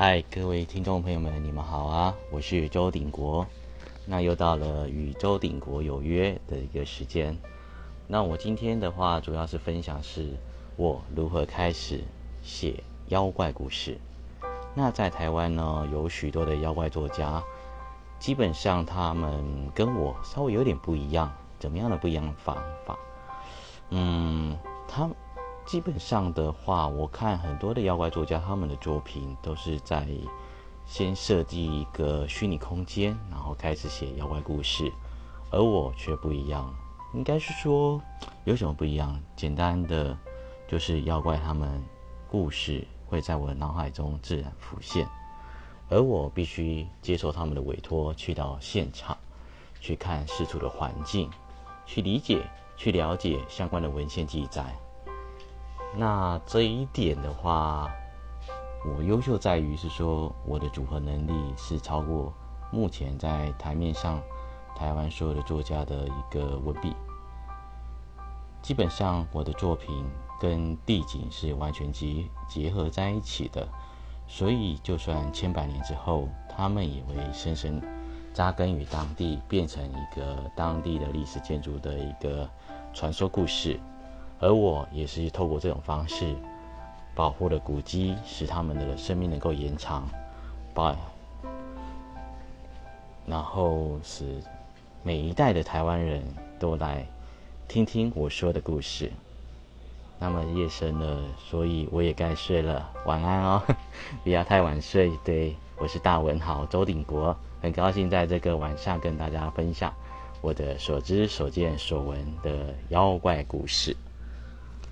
嗨，各位听众朋友们，你们好啊！我是周鼎国。那又到了与周鼎国有约的一个时间。那我今天的话，主要是分享是我如何开始写妖怪故事。那在台湾呢，有许多的妖怪作家，基本上他们跟我稍微有点不一样。怎么样的不一样方法？嗯，他。基本上的话，我看很多的妖怪作家，他们的作品都是在先设计一个虚拟空间，然后开始写妖怪故事。而我却不一样，应该是说有什么不一样？简单的就是妖怪他们故事会在我的脑海中自然浮现，而我必须接受他们的委托，去到现场去看事处的环境，去理解、去了解相关的文献记载。那这一点的话，我优秀在于是说，我的组合能力是超过目前在台面上台湾所有的作家的一个文笔。基本上，我的作品跟地景是完全结结合在一起的，所以就算千百年之后，他们也会深深扎根于当地，变成一个当地的历史建筑的一个传说故事。而我也是透过这种方式保护了古迹，使他们的生命能够延长，把然后使每一代的台湾人都来听听我说的故事。那么夜深了，所以我也该睡了，晚安哦，不要太晚睡。对我是大文豪周鼎国，很高兴在这个晚上跟大家分享我的所知所见所闻的妖怪故事。